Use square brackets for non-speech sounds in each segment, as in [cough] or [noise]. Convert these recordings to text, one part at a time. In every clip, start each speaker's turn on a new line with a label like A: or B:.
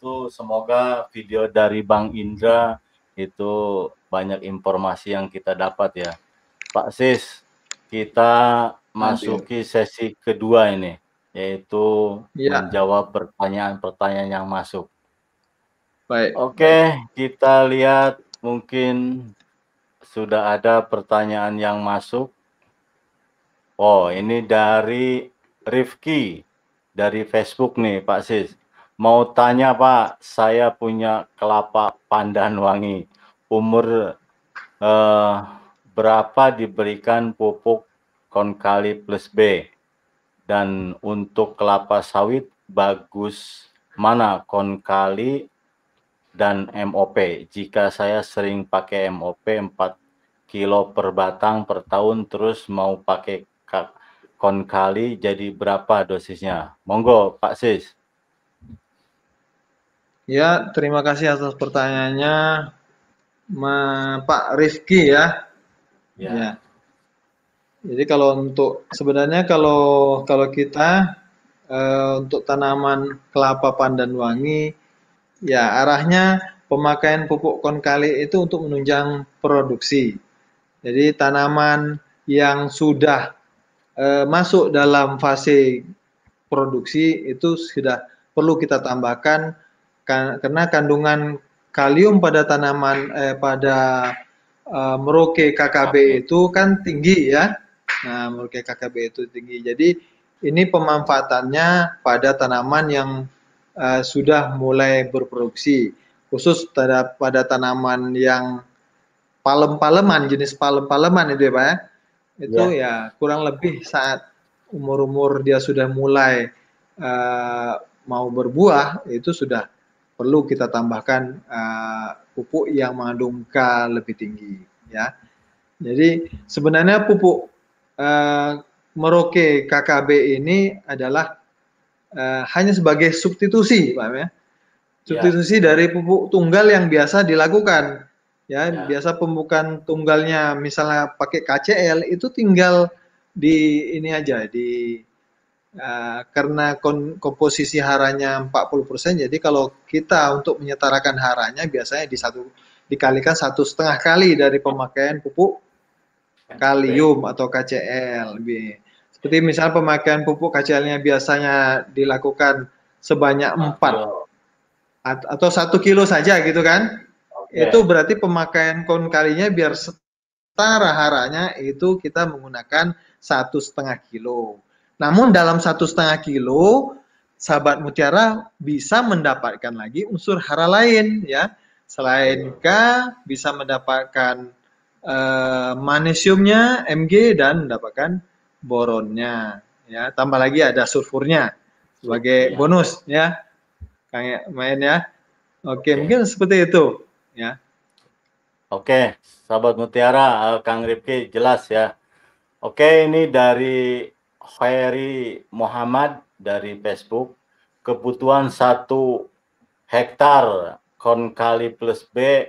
A: itu semoga video dari Bang Indra itu banyak informasi yang kita dapat ya. Pak Sis, kita masuki sesi kedua ini yaitu ya. menjawab pertanyaan-pertanyaan yang masuk. Baik. Oke, kita lihat mungkin sudah ada pertanyaan yang masuk. Oh, ini dari Rifki dari Facebook nih, Pak Sis. Mau tanya Pak, saya punya kelapa pandan wangi. Umur eh, berapa diberikan pupuk konkali plus B? Dan untuk kelapa sawit bagus mana konkali dan MOP? Jika saya sering pakai MOP 4 kilo per batang per tahun terus mau pakai konkali jadi berapa dosisnya? Monggo Pak Sis.
B: Ya, terima kasih atas pertanyaannya, Ma, Pak Rifki ya. ya. Ya. Jadi kalau untuk sebenarnya kalau kalau kita uh, untuk tanaman kelapa pandan wangi, ya arahnya pemakaian pupuk konkali itu untuk menunjang produksi. Jadi tanaman yang sudah uh, masuk dalam fase produksi itu sudah perlu kita tambahkan karena kandungan kalium pada tanaman eh, pada uh, Merauke KKB itu kan tinggi ya. Nah, Merauke KKB itu tinggi. Jadi ini pemanfaatannya pada tanaman yang uh, sudah mulai berproduksi, khusus pada pada tanaman yang palem-paleman jenis palem-paleman itu ya Pak ya. Itu ya, ya kurang lebih saat umur-umur dia sudah mulai uh, mau berbuah itu sudah perlu kita tambahkan uh, pupuk yang mengandung K lebih tinggi ya. Jadi sebenarnya pupuk uh, Merauke KKB ini adalah uh, hanya sebagai substitusi, Pak ya. Substitusi ya. dari pupuk tunggal yang biasa dilakukan. Ya, ya, biasa pembukaan tunggalnya misalnya pakai KCL itu tinggal di ini aja di Uh, karena komposisi haranya 40%, jadi kalau kita untuk menyetarakan haranya biasanya di satu dikalikan satu setengah kali dari pemakaian pupuk kalium atau KCl. Seperti misal pemakaian pupuk KCl-nya biasanya dilakukan sebanyak 4 atau satu kilo saja gitu kan? Okay. Itu berarti pemakaian kon kalinya biar setara haranya itu kita menggunakan satu setengah kilo. Namun dalam satu setengah kilo, sahabat mutiara bisa mendapatkan lagi unsur hara lain ya. Selain K bisa mendapatkan uh, magnesiumnya Mg dan mendapatkan boronnya ya. Tambah lagi ada sulfurnya sebagai ya. bonus ya. Kayak main ya. Oke, Oke, mungkin seperti itu ya.
A: Oke, sahabat mutiara, Kang Rifki jelas ya. Oke, ini dari Ferry Muhammad dari Facebook kebutuhan satu hektar konkali plus B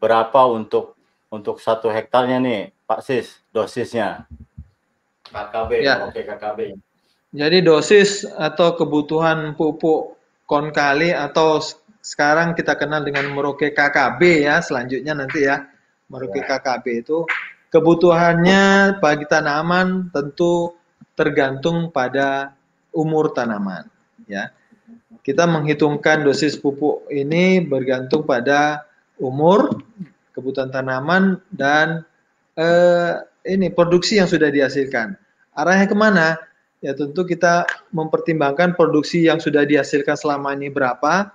A: berapa untuk untuk satu hektarnya nih Pak Sis dosisnya
B: KKB ya. oke KKB jadi dosis atau kebutuhan pupuk konkali atau sekarang kita kenal dengan Merauke KKB ya selanjutnya nanti ya Merauke ya. KKB itu kebutuhannya bagi tanaman tentu tergantung pada umur tanaman ya. Kita menghitungkan dosis pupuk ini bergantung pada umur, kebutuhan tanaman dan eh, ini produksi yang sudah dihasilkan. Arahnya ke mana? Ya tentu kita mempertimbangkan produksi yang sudah dihasilkan selama ini berapa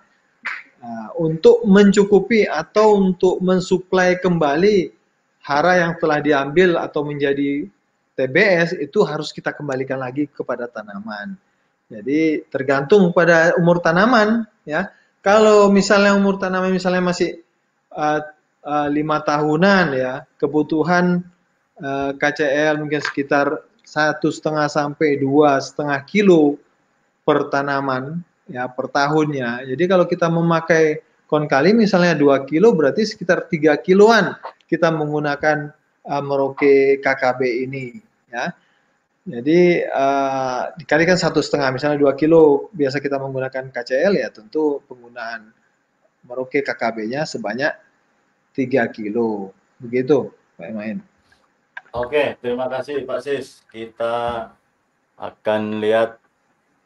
B: nah, untuk mencukupi atau untuk mensuplai kembali hara yang telah diambil atau menjadi TBS itu harus kita kembalikan lagi kepada tanaman. Jadi tergantung pada umur tanaman ya. Kalau misalnya umur tanaman misalnya masih uh, uh, lima tahunan ya, kebutuhan uh, KCL mungkin sekitar satu setengah sampai dua setengah kilo per tanaman ya per tahunnya. Jadi kalau kita memakai konkali misalnya dua kilo berarti sekitar tiga kiloan kita menggunakan uh, Merauke KKB ini ya. Jadi uh, dikalikan satu setengah, misalnya dua kilo, biasa kita menggunakan KCL ya tentu penggunaan Merauke KKB-nya sebanyak 3 kilo. Begitu, Pak Main.
A: Oke, terima kasih Pak Sis. Kita akan lihat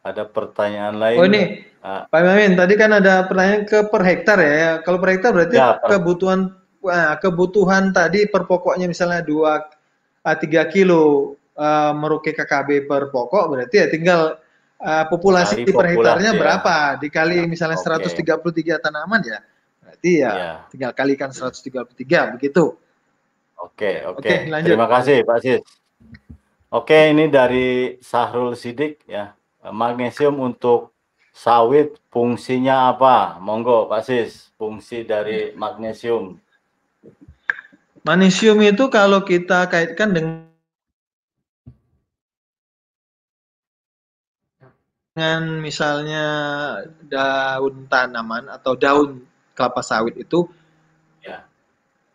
A: ada pertanyaan lain.
B: Oh ini, uh, Pak Main, tadi kan ada pertanyaan ke per hektar ya. Kalau per hektar berarti ya, per... kebutuhan uh, kebutuhan tadi per pokoknya misalnya 2 uh, 3 kilo uh, Merauke KKB per pokok berarti ya tinggal uh, populasi per hektarnya ya. berapa dikali ya, misalnya okay. 133 tanaman ya berarti ya, ya tinggal kalikan 133 begitu.
A: Oke, oke. Okay, Terima kasih Pak Sis. Oke, ini dari Sahrul Sidik ya. Magnesium untuk sawit fungsinya apa? Monggo Pak Sis, fungsi dari magnesium.
B: Magnesium itu kalau kita kaitkan dengan dengan misalnya daun tanaman atau daun kelapa sawit itu ya.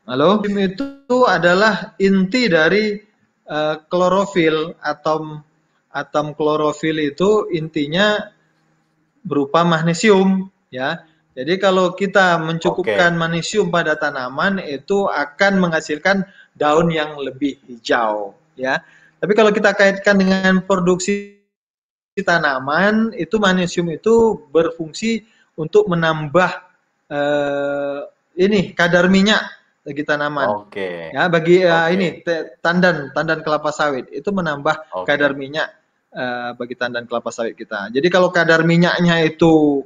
B: Halo, itu adalah inti dari uh, klorofil atom atom klorofil itu intinya berupa magnesium ya. Jadi kalau kita mencukupkan okay. magnesium pada tanaman itu akan menghasilkan daun yang lebih hijau ya. Tapi kalau kita kaitkan dengan produksi tanaman itu magnesium itu berfungsi untuk menambah uh, ini kadar minyak bagi tanaman.
A: Oke. Okay.
B: Ya, bagi uh, ini tandan tandan kelapa sawit itu menambah okay. kadar minyak uh, bagi tandan kelapa sawit kita. Jadi kalau kadar minyaknya itu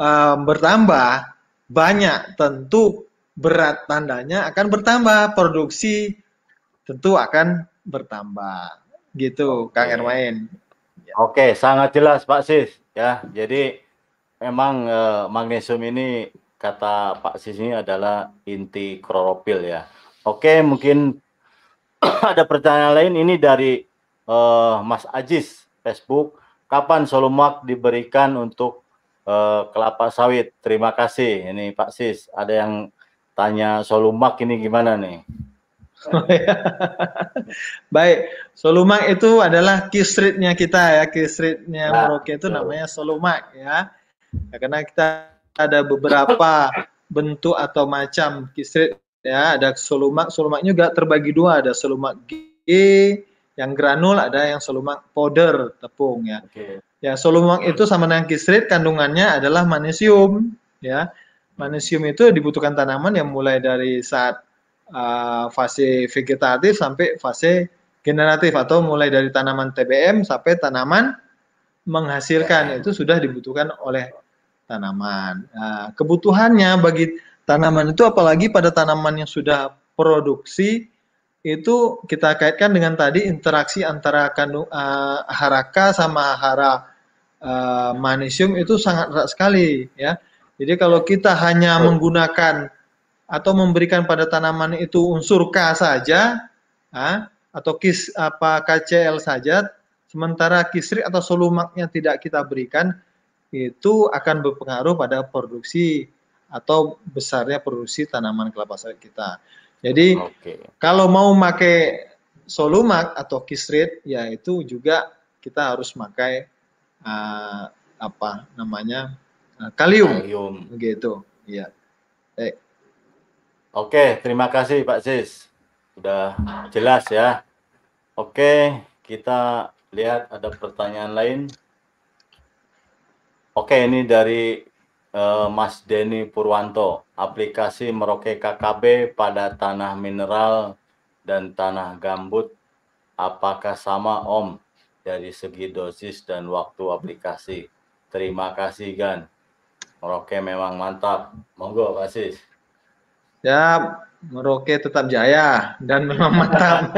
B: uh, bertambah banyak, tentu berat tandanya akan bertambah, produksi tentu akan bertambah. Gitu, okay. Kang Ermain.
A: Ya. Oke, sangat jelas Pak Sis ya. Jadi memang eh, magnesium ini kata Pak Sis ini adalah inti klorofil ya. Oke, mungkin [clears throat] ada pertanyaan lain ini dari eh, Mas Ajis Facebook. Kapan solumak diberikan untuk eh, kelapa sawit? Terima kasih. Ini Pak Sis, ada yang tanya solumak ini gimana nih? [laughs]
B: Baik, solumak itu adalah kisritnya kita ya, kisritnya nah, Merauke itu namanya solumak ya. ya. Karena kita ada beberapa bentuk atau macam kisrit ya, ada solumak, solumaknya juga terbagi dua, ada solumak G yang granul, ada yang solumak powder tepung ya. Okay. Ya, solumak itu sama dengan kisrit kandungannya adalah magnesium ya. Magnesium itu dibutuhkan tanaman yang mulai dari saat uh, fase vegetatif sampai fase generatif atau mulai dari tanaman TBM sampai tanaman menghasilkan itu sudah dibutuhkan oleh tanaman. Nah, kebutuhannya bagi tanaman itu apalagi pada tanaman yang sudah produksi itu kita kaitkan dengan tadi interaksi antara kandung uh, haraka sama hara uh, magnesium itu sangat erat sekali ya. Jadi kalau kita hanya menggunakan atau memberikan pada tanaman itu unsur K saja ha, atau kis apa KCl saja sementara kisri atau solumaknya tidak kita berikan itu akan berpengaruh pada produksi atau besarnya produksi tanaman kelapa sawit kita. Jadi okay. kalau mau pakai solumak atau kisrit ya itu juga kita harus pakai uh, apa namanya uh, kalium, kalium. gitu. Ya. Eh,
A: Oke, terima kasih Pak Sis. Sudah jelas ya. Oke, kita lihat ada pertanyaan lain. Oke, ini dari uh, Mas Denny Purwanto. Aplikasi Merauke KKB pada tanah mineral dan tanah gambut apakah sama Om dari segi dosis dan waktu aplikasi? Terima kasih Gan. Merauke memang mantap. Monggo Pak Sis.
B: Ya, Merauke tetap jaya dan memang mantap.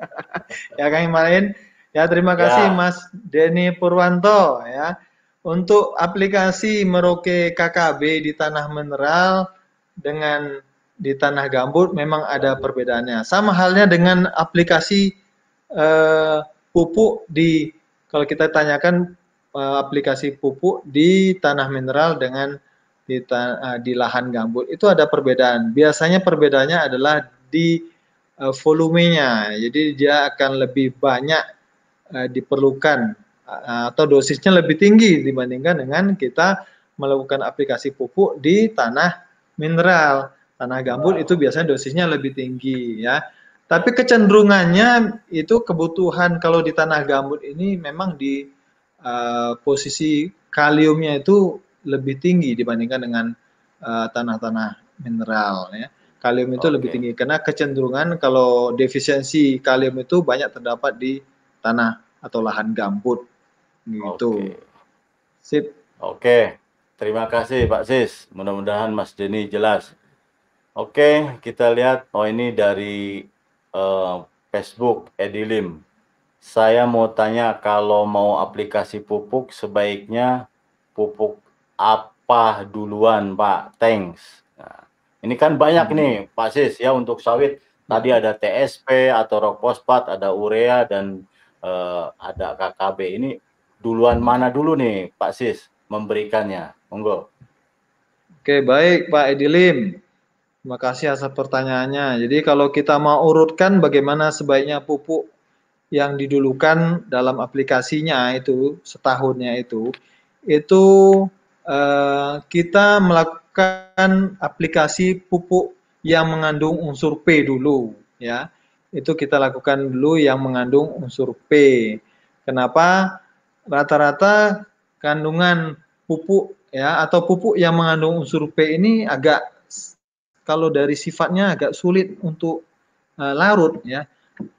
B: [laughs] ya Kang Imarin, ya terima kasih ya. Mas Denny Purwanto ya. Untuk aplikasi Merauke KKB di tanah mineral dengan di tanah gambut memang ada perbedaannya. Sama halnya dengan aplikasi uh, pupuk di kalau kita tanyakan uh, aplikasi pupuk di tanah mineral dengan di, uh, di lahan gambut itu ada perbedaan. Biasanya perbedaannya adalah di uh, volumenya. Jadi dia akan lebih banyak uh, diperlukan atau dosisnya lebih tinggi dibandingkan dengan kita melakukan aplikasi pupuk di tanah mineral. Tanah gambut wow. itu biasanya dosisnya lebih tinggi ya. Tapi kecenderungannya itu kebutuhan kalau di tanah gambut ini memang di uh, posisi kaliumnya itu lebih tinggi dibandingkan dengan tanah-tanah uh, mineral ya. Kalium itu okay. lebih tinggi karena kecenderungan kalau defisiensi kalium itu banyak terdapat di tanah atau lahan gambut gitu. Okay.
A: Sip. Oke. Okay. Terima kasih Pak Sis. Mudah-mudahan Mas Denny jelas. Oke, kita lihat. Oh ini dari uh, Facebook Edilim. Saya mau tanya kalau mau aplikasi pupuk sebaiknya pupuk apa duluan Pak? Thanks. Nah, ini kan banyak hmm. nih Pak Sis ya untuk sawit. Tadi ada TSP atau rock fosfat, ada urea dan uh, ada KKB. Ini duluan mana dulu nih Pak Sis memberikannya? Monggo.
B: Oke, baik Pak Edilim. Terima kasih atas pertanyaannya. Jadi kalau kita mau urutkan bagaimana sebaiknya pupuk yang didulukan dalam aplikasinya itu setahunnya itu, itu eh, kita melakukan aplikasi pupuk yang mengandung unsur P dulu, ya. Itu kita lakukan dulu yang mengandung unsur P. Kenapa? Rata-rata kandungan pupuk ya atau pupuk yang mengandung unsur P ini agak kalau dari sifatnya agak sulit untuk uh, larut ya.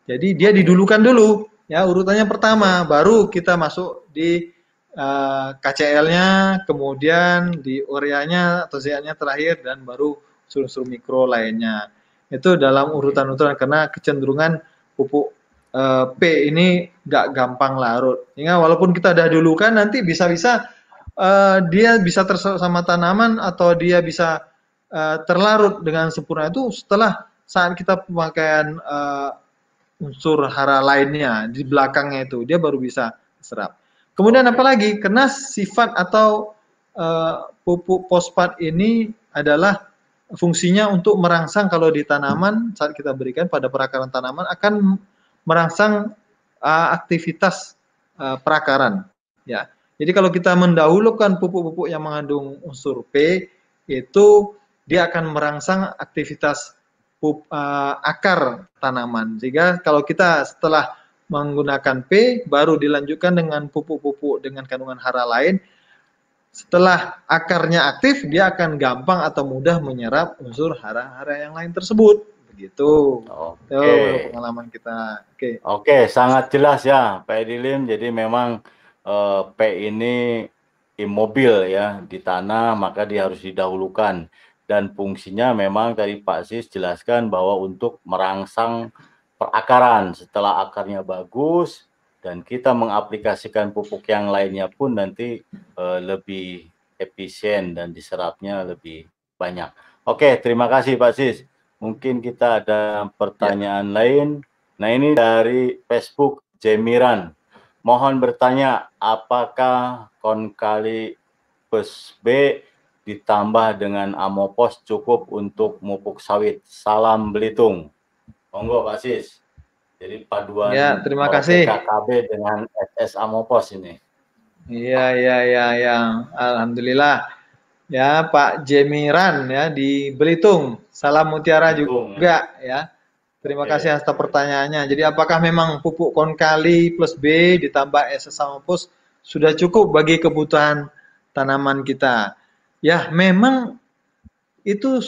B: Jadi dia didulukan dulu ya urutannya pertama baru kita masuk di uh, eh, KCL-nya, kemudian di ureanya atau ZA-nya terakhir dan baru unsur-unsur mikro lainnya. Itu dalam urutan-urutan karena kecenderungan pupuk uh, P ini nggak gampang larut. Sehingga walaupun kita dahulukan nanti bisa-bisa uh, dia bisa tersama tanaman atau dia bisa uh, terlarut dengan sempurna itu setelah saat kita pemakaian uh, unsur hara lainnya di belakangnya itu dia baru bisa serap. Kemudian apa lagi? Karena sifat atau uh, pupuk fosfat ini adalah fungsinya untuk merangsang kalau di tanaman saat kita berikan pada perakaran tanaman akan merangsang uh, aktivitas uh, perakaran ya jadi kalau kita mendahulukan pupuk-pupuk yang mengandung unsur P, itu dia akan merangsang aktivitas pup, uh, akar tanaman. Sehingga kalau kita setelah menggunakan P, baru dilanjutkan dengan pupuk-pupuk dengan kandungan hara lain, setelah akarnya aktif, dia akan gampang atau mudah menyerap unsur hara-hara yang lain tersebut. Begitu. Oke. Okay. pengalaman kita.
A: Oke. Okay. Oke, okay, sangat jelas ya, Pak Edilim. Jadi memang uh, P ini imobil ya di tanah maka dia harus didahulukan dan fungsinya memang tadi Pak Sis jelaskan bahwa untuk merangsang perakaran setelah akarnya bagus dan kita mengaplikasikan pupuk yang lainnya pun nanti uh, lebih efisien dan diserapnya lebih banyak. Oke, terima kasih Pak Sis. Mungkin kita ada pertanyaan ya. lain. Nah, ini dari Facebook Jemiran. Mohon bertanya, apakah konkali plus B ditambah dengan amopos cukup untuk mupuk sawit? Salam Belitung. Monggo Pak Sis. Jadi paduan
B: ya, terima kasih.
A: KKB dengan SS amopos ini.
B: Iya, iya, iya, ya. Alhamdulillah. Ya, Pak Jemiran ya di Belitung. Salam mutiara Belitung, juga ya. Terima Oke. kasih atas pertanyaannya. Jadi apakah memang pupuk konkali plus B ditambah SS sama pus sudah cukup bagi kebutuhan tanaman kita? Ya, memang itu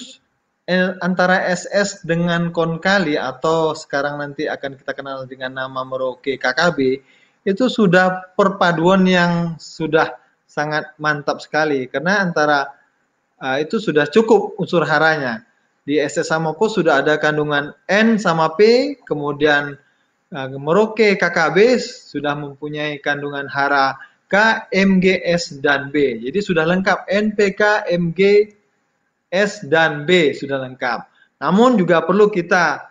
B: antara SS dengan konkali atau sekarang nanti akan kita kenal dengan nama Merauke KKB itu sudah perpaduan yang sudah sangat mantap sekali karena antara uh, itu sudah cukup unsur haranya di SS Samopo sudah ada kandungan N sama P, kemudian uh, Merauke KKB sudah mempunyai kandungan hara K, MG, S, dan B. Jadi sudah lengkap NPK, MG, S, dan B sudah lengkap. Namun juga perlu kita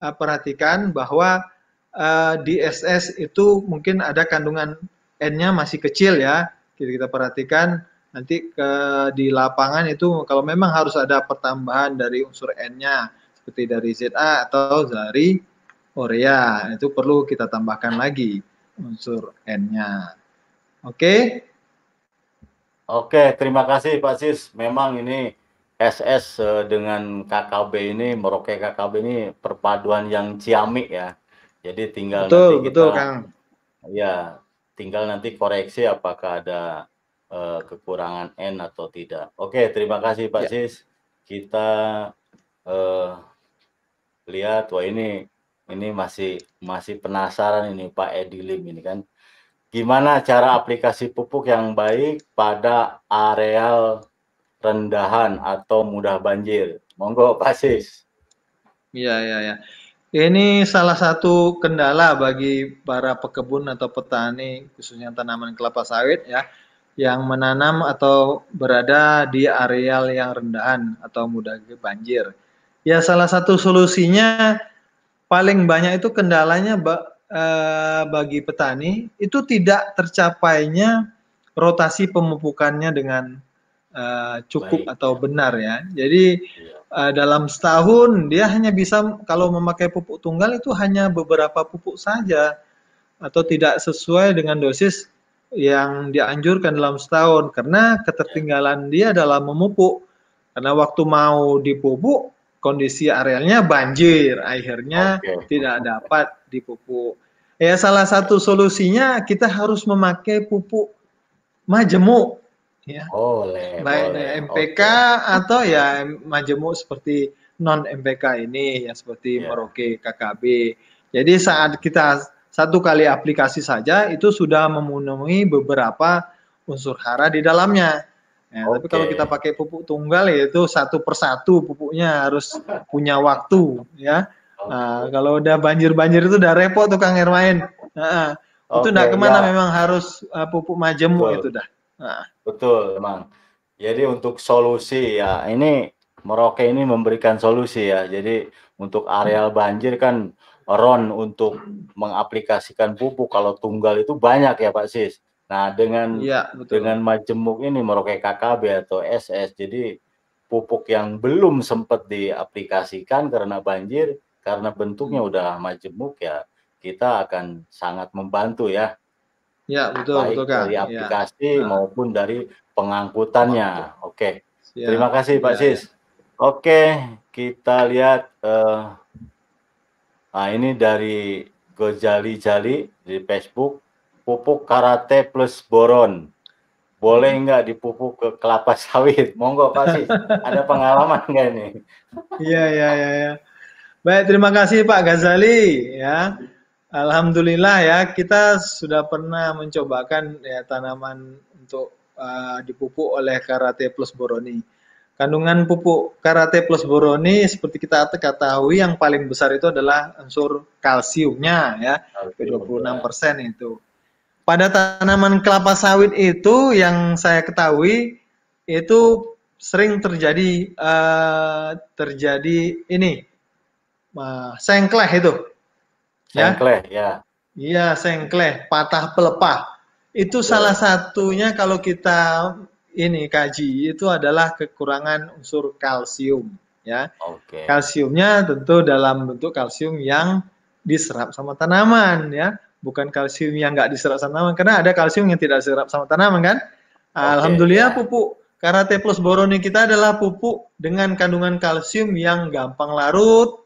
B: uh, perhatikan bahwa uh, di SS itu mungkin ada kandungan N-nya masih kecil ya. Kita, kita perhatikan nanti ke di lapangan itu kalau memang harus ada pertambahan dari unsur N-nya seperti dari ZA atau dari urea itu perlu kita tambahkan lagi unsur N-nya. Oke?
A: Oke, terima kasih Pak Sis. Memang ini SS eh, dengan KKB ini, Merauke KKB ini perpaduan yang ciamik ya. Jadi tinggal
B: betul, nanti kita, betul, Kang.
A: Ya, tinggal nanti koreksi apakah ada uh, kekurangan N atau tidak. Oke, terima kasih Pak ya. Sis. Kita uh, lihat, wah ini ini masih masih penasaran ini Pak Edilim ini kan gimana cara aplikasi pupuk yang baik pada areal rendahan atau mudah banjir? Monggo Pak Sis.
B: Iya, iya, ya. Ini salah satu kendala bagi para pekebun atau petani, khususnya tanaman kelapa sawit ya, yang menanam atau berada di areal yang rendahan atau mudah banjir. Ya, salah satu solusinya paling banyak itu kendalanya Eh, bagi petani itu tidak tercapainya rotasi pemupukannya dengan uh, cukup Baik. atau benar ya. Jadi uh, dalam setahun dia hanya bisa kalau memakai pupuk tunggal itu hanya beberapa pupuk saja atau tidak sesuai dengan dosis yang dianjurkan dalam setahun karena ketertinggalan dia dalam memupuk. Karena waktu mau dipupuk kondisi arealnya banjir, akhirnya okay. tidak dapat dipupuk. Ya salah satu solusinya kita harus memakai pupuk majemuk ya.
A: Boleh,
B: Baik
A: boleh.
B: MPK okay. atau ya majemuk seperti non MPK ini ya seperti yeah. Merauke KKB. Jadi saat kita satu kali aplikasi saja itu sudah memenuhi beberapa unsur hara di dalamnya. Ya, okay. Tapi kalau kita pakai pupuk tunggal yaitu satu persatu pupuknya harus punya waktu ya. Okay. Nah, kalau udah banjir-banjir itu udah repot tuh Kang Hermain. Nah, okay, itu enggak ke mana ya. memang harus uh, pupuk majemuk Betul. itu dah. Nah.
A: Betul, emang. Jadi untuk solusi ya ini Merauke ini memberikan solusi ya. Jadi untuk areal banjir kan RON untuk mengaplikasikan pupuk kalau tunggal itu banyak ya Pak Sis. Nah, dengan ya, betul. dengan majemuk ini Merauke KKB atau SS, jadi pupuk yang belum sempat diaplikasikan karena banjir, karena bentuknya hmm. udah majemuk ya, kita akan sangat membantu ya.
B: Ya, betul,
A: Baik
B: betul
A: Kak. dari ya. aplikasi ya. maupun dari pengangkutannya. Oke. Ya. Terima kasih Pak ya, Sis. Oke, kita lihat uh, nah ini dari Gojali Jali di Facebook pupuk karate plus boron. Boleh hmm. nggak dipupuk ke kelapa sawit? [laughs] Monggo Pak sih, ada pengalaman nggak ini?
B: Iya, [laughs] iya, iya. Ya. Baik, terima kasih Pak Ghazali. Ya, Alhamdulillah ya, kita sudah pernah mencobakan ya tanaman untuk uh, dipupuk oleh karate plus boroni. Kandungan pupuk karate plus boroni seperti kita ketahui yang paling besar itu adalah unsur kalsiumnya ya, 26% itu pada tanaman kelapa sawit itu yang saya ketahui itu sering terjadi uh, terjadi ini uh, sengkleh itu.
A: Ya. Sengkleh ya.
B: Iya, sengkleh, patah pelepah. Itu Betul. salah satunya kalau kita ini kaji itu adalah kekurangan unsur kalsium ya.
A: Okay.
B: Kalsiumnya tentu dalam bentuk kalsium yang diserap sama tanaman ya bukan kalsium yang nggak diserap sama tanaman karena ada kalsium yang tidak diserap sama tanaman kan okay, alhamdulillah ya. pupuk karate plus boroni kita adalah pupuk dengan kandungan kalsium yang gampang larut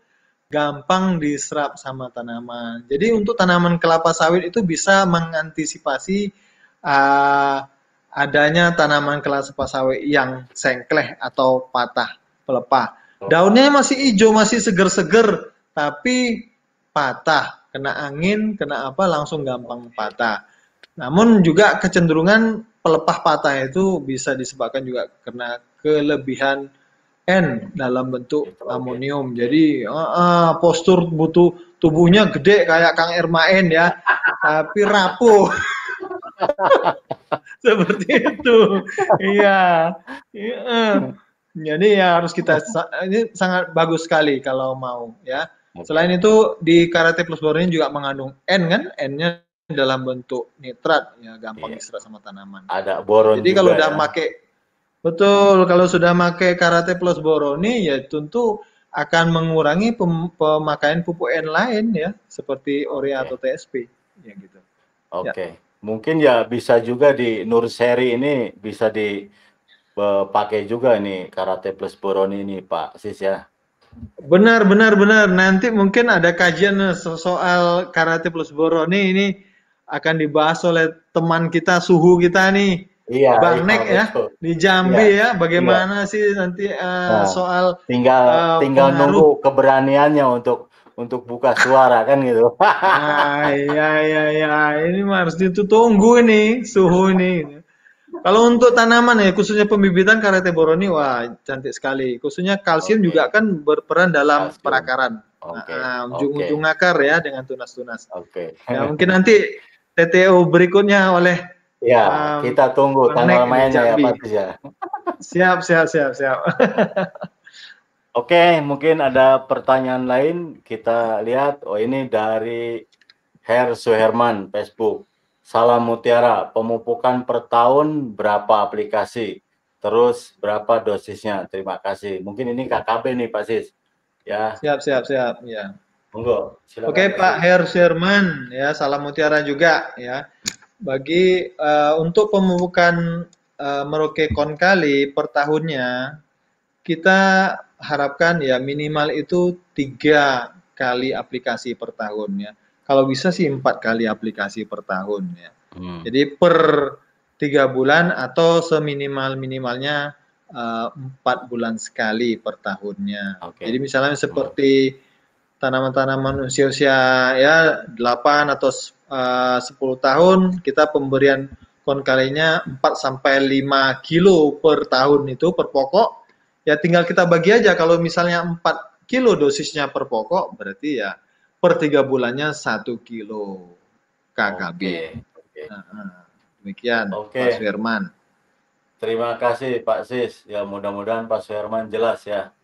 B: gampang diserap sama tanaman. Jadi untuk tanaman kelapa sawit itu bisa mengantisipasi uh, adanya tanaman kelapa sawit yang sengkleh atau patah pelepah. Daunnya masih hijau masih seger-seger tapi patah. Kena angin, kena apa langsung gampang patah. Namun juga kecenderungan pelepah patah itu bisa disebabkan juga karena kelebihan N dalam bentuk amonium. Jadi uh, uh, postur butuh tubuhnya gede kayak Kang Ermain ya, [laughs] tapi rapuh. [laughs] Seperti itu. Iya. iya. Jadi ya harus kita ini sangat bagus sekali kalau mau ya. Selain itu di karate plus boroni juga mengandung N kan, N-nya dalam bentuk nitrat ya gampang iya. diserap sama tanaman.
A: Ada boron.
B: Jadi kalau udah ya. make betul kalau sudah make karate plus boroni ya tentu akan mengurangi pem, pemakaian pupuk N lain ya seperti urea okay. atau TSP ya gitu.
A: Oke. Okay. Ya. Mungkin ya bisa juga di Nur Seri ini bisa dipakai juga ini Karate Plus Boron ini Pak Sis ya.
B: Benar, benar, benar. Nanti mungkin ada kajian soal Karate Plus Boroni ini akan dibahas oleh teman kita, suhu kita nih. Iya, Bang iya, Nek ya di Jambi iya, ya, bagaimana iya. sih nanti uh, nah, soal
A: tinggal uh, tinggal pengaruh. nunggu keberaniannya untuk untuk buka suara kan gitu.
B: ah, [laughs] iya iya iya ini harus ditunggu ini suhu ini. Kalau untuk tanaman ya khususnya pembibitan karate boroni wah cantik sekali. Khususnya kalsium okay. juga kan berperan dalam kalsium. perakaran. Okay. Nah, ujung-ujung okay. akar ya dengan tunas-tunas. Oke. Okay. Ya mungkin nanti TTO berikutnya oleh
A: Ya, um, kita tunggu tanggal mainnya ya Pak ya.
B: Siap, siap, siap, siap. [laughs]
A: Oke, mungkin ada pertanyaan lain. Kita lihat. Oh, ini dari Her Suherman Facebook. Salam Mutiara, pemupukan per tahun berapa aplikasi? Terus berapa dosisnya? Terima kasih. Mungkin ini KKB nih Pak Sis.
B: Ya. Siap, siap, siap. Ya. Monggo. Oke, Pak Her Suherman, ya, salam Mutiara juga ya bagi uh, untuk pemupukan uh, Merauke Konkali per tahunnya kita harapkan ya minimal itu tiga kali aplikasi per tahun ya. Kalau bisa sih empat kali aplikasi per tahun ya. Hmm. Jadi per tiga bulan atau seminimal minimalnya eh, empat uh, bulan sekali per tahunnya. Okay. Jadi misalnya seperti tanaman-tanaman usia-usia ya 8 atau Eh, uh, 10 tahun kita pemberian konkalinya 4 sampai 5 kilo per tahun itu per pokok ya tinggal kita bagi aja kalau misalnya 4 kilo dosisnya per pokok berarti ya per tiga bulannya 1 kilo KKB. Okay. Okay. Nah, demikian okay. Pak Firman.
A: Terima kasih Pak Sis. Ya mudah-mudahan Pak Firman jelas ya.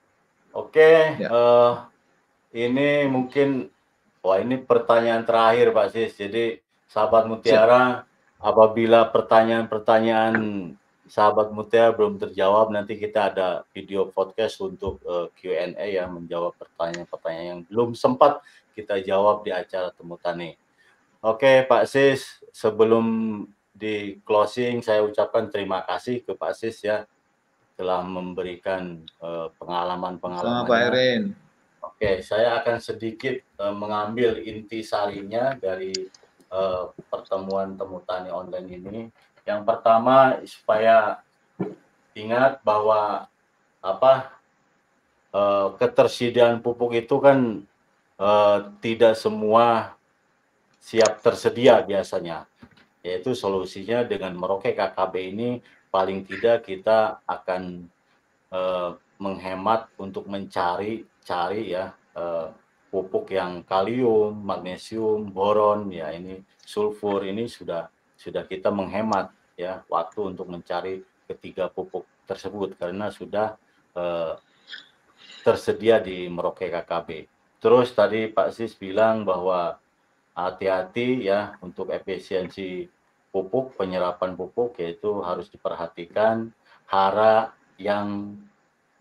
A: Oke, okay, ya. uh, ini mungkin Wah ini pertanyaan terakhir Pak Sis. Jadi sahabat Mutiara, apabila pertanyaan-pertanyaan sahabat Mutiara belum terjawab, nanti kita ada video podcast untuk uh, eh, Q&A ya, menjawab pertanyaan-pertanyaan yang belum sempat kita jawab di acara Temu Tani. Oke Pak Sis, sebelum di closing saya ucapkan terima kasih ke Pak Sis ya telah memberikan uh, pengalaman-pengalaman.
B: Sama Pak Erin
A: Oke, saya akan sedikit uh, mengambil inti sarinya dari uh, pertemuan temu tani online ini. Yang pertama supaya ingat bahwa apa uh, ketersediaan pupuk itu kan uh, tidak semua siap tersedia biasanya. Yaitu solusinya dengan meroket KKB ini paling tidak kita akan uh, menghemat untuk mencari cari ya uh, pupuk yang kalium, magnesium, boron ya ini sulfur ini sudah sudah kita menghemat ya waktu untuk mencari ketiga pupuk tersebut karena sudah uh, tersedia di Merauke KKB. Terus tadi Pak Sis bilang bahwa hati-hati ya untuk efisiensi pupuk, penyerapan pupuk yaitu harus diperhatikan hara yang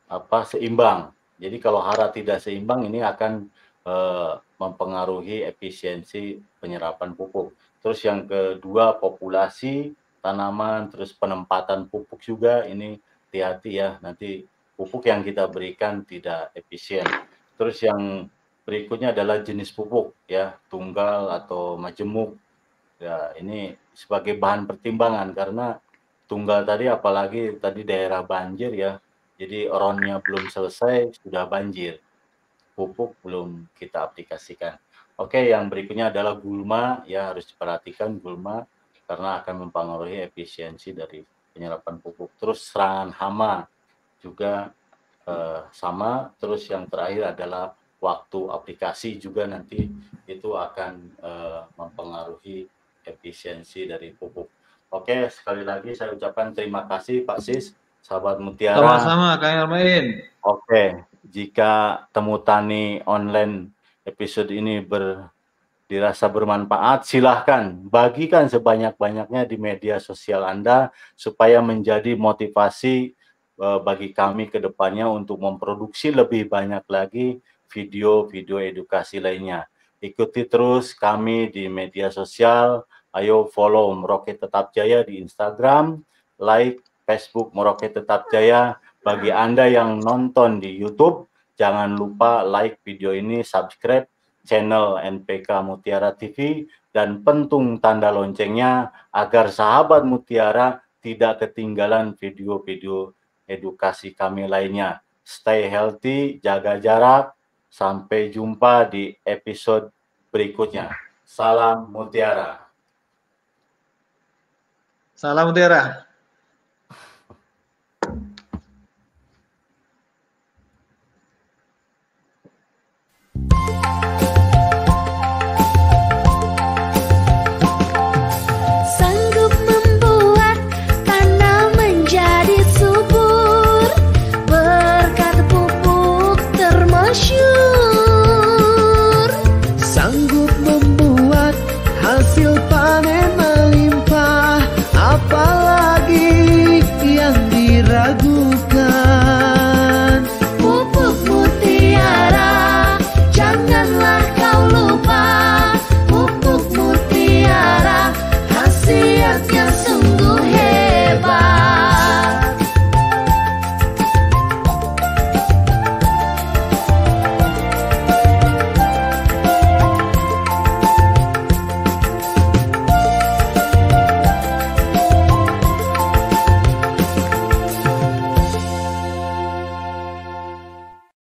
A: apa seimbang jadi kalau hara tidak seimbang ini akan uh, mempengaruhi efisiensi penyerapan pupuk. Terus yang kedua populasi tanaman, terus penempatan pupuk juga ini hati-hati ya nanti pupuk yang kita berikan tidak efisien. Terus yang berikutnya adalah jenis pupuk ya tunggal atau majemuk. Ya ini sebagai bahan pertimbangan karena tunggal tadi apalagi tadi daerah banjir ya jadi ronnya belum selesai, sudah banjir. Pupuk belum kita aplikasikan. Oke, yang berikutnya adalah gulma, ya harus diperhatikan gulma karena akan mempengaruhi efisiensi dari penyerapan pupuk. Terus serangan hama juga eh, sama. Terus yang terakhir adalah waktu aplikasi juga nanti itu akan eh, mempengaruhi efisiensi dari pupuk. Oke, sekali lagi saya ucapkan terima kasih Pak Sis sahabat Mutiara.
B: Sama-sama, Kang.
A: Oke, jika temu tani online episode ini ber dirasa bermanfaat, silahkan bagikan sebanyak-banyaknya di media sosial Anda supaya menjadi motivasi uh, bagi kami ke depannya untuk memproduksi lebih banyak lagi video-video edukasi lainnya. Ikuti terus kami di media sosial Ayo follow Merauke Tetap Jaya di Instagram, like Facebook Merauke Tetap Jaya. Bagi Anda yang nonton di YouTube, jangan lupa like video ini, subscribe channel NPK Mutiara TV, dan pentung tanda loncengnya agar sahabat Mutiara tidak ketinggalan video-video edukasi kami lainnya. Stay healthy, jaga jarak. Sampai jumpa di episode berikutnya. Salam Mutiara.
B: Salam Mutiara.